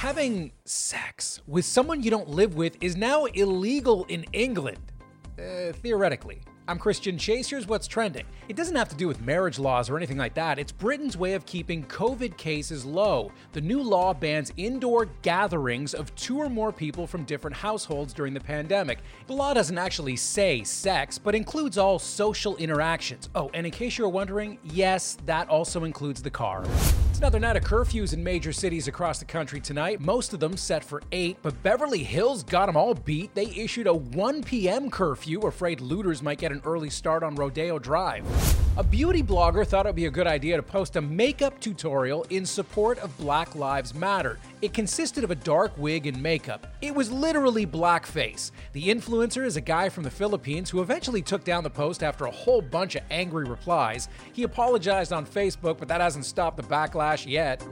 Having sex with someone you don't live with is now illegal in England. Uh, theoretically. I'm Christian Chase. Here's what's trending. It doesn't have to do with marriage laws or anything like that. It's Britain's way of keeping COVID cases low. The new law bans indoor gatherings of two or more people from different households during the pandemic. The law doesn't actually say sex, but includes all social interactions. Oh, and in case you're wondering, yes, that also includes the car. Another night of curfews in major cities across the country tonight, most of them set for 8, but Beverly Hills got them all beat. They issued a 1 p.m. curfew, afraid looters might get an early start on Rodeo Drive. A beauty blogger thought it would be a good idea to post a makeup tutorial in support of Black Lives Matter. It consisted of a dark wig and makeup. It was literally blackface. The influencer is a guy from the Philippines who eventually took down the post after a whole bunch of angry replies. He apologized on Facebook, but that hasn't stopped the backlash yet.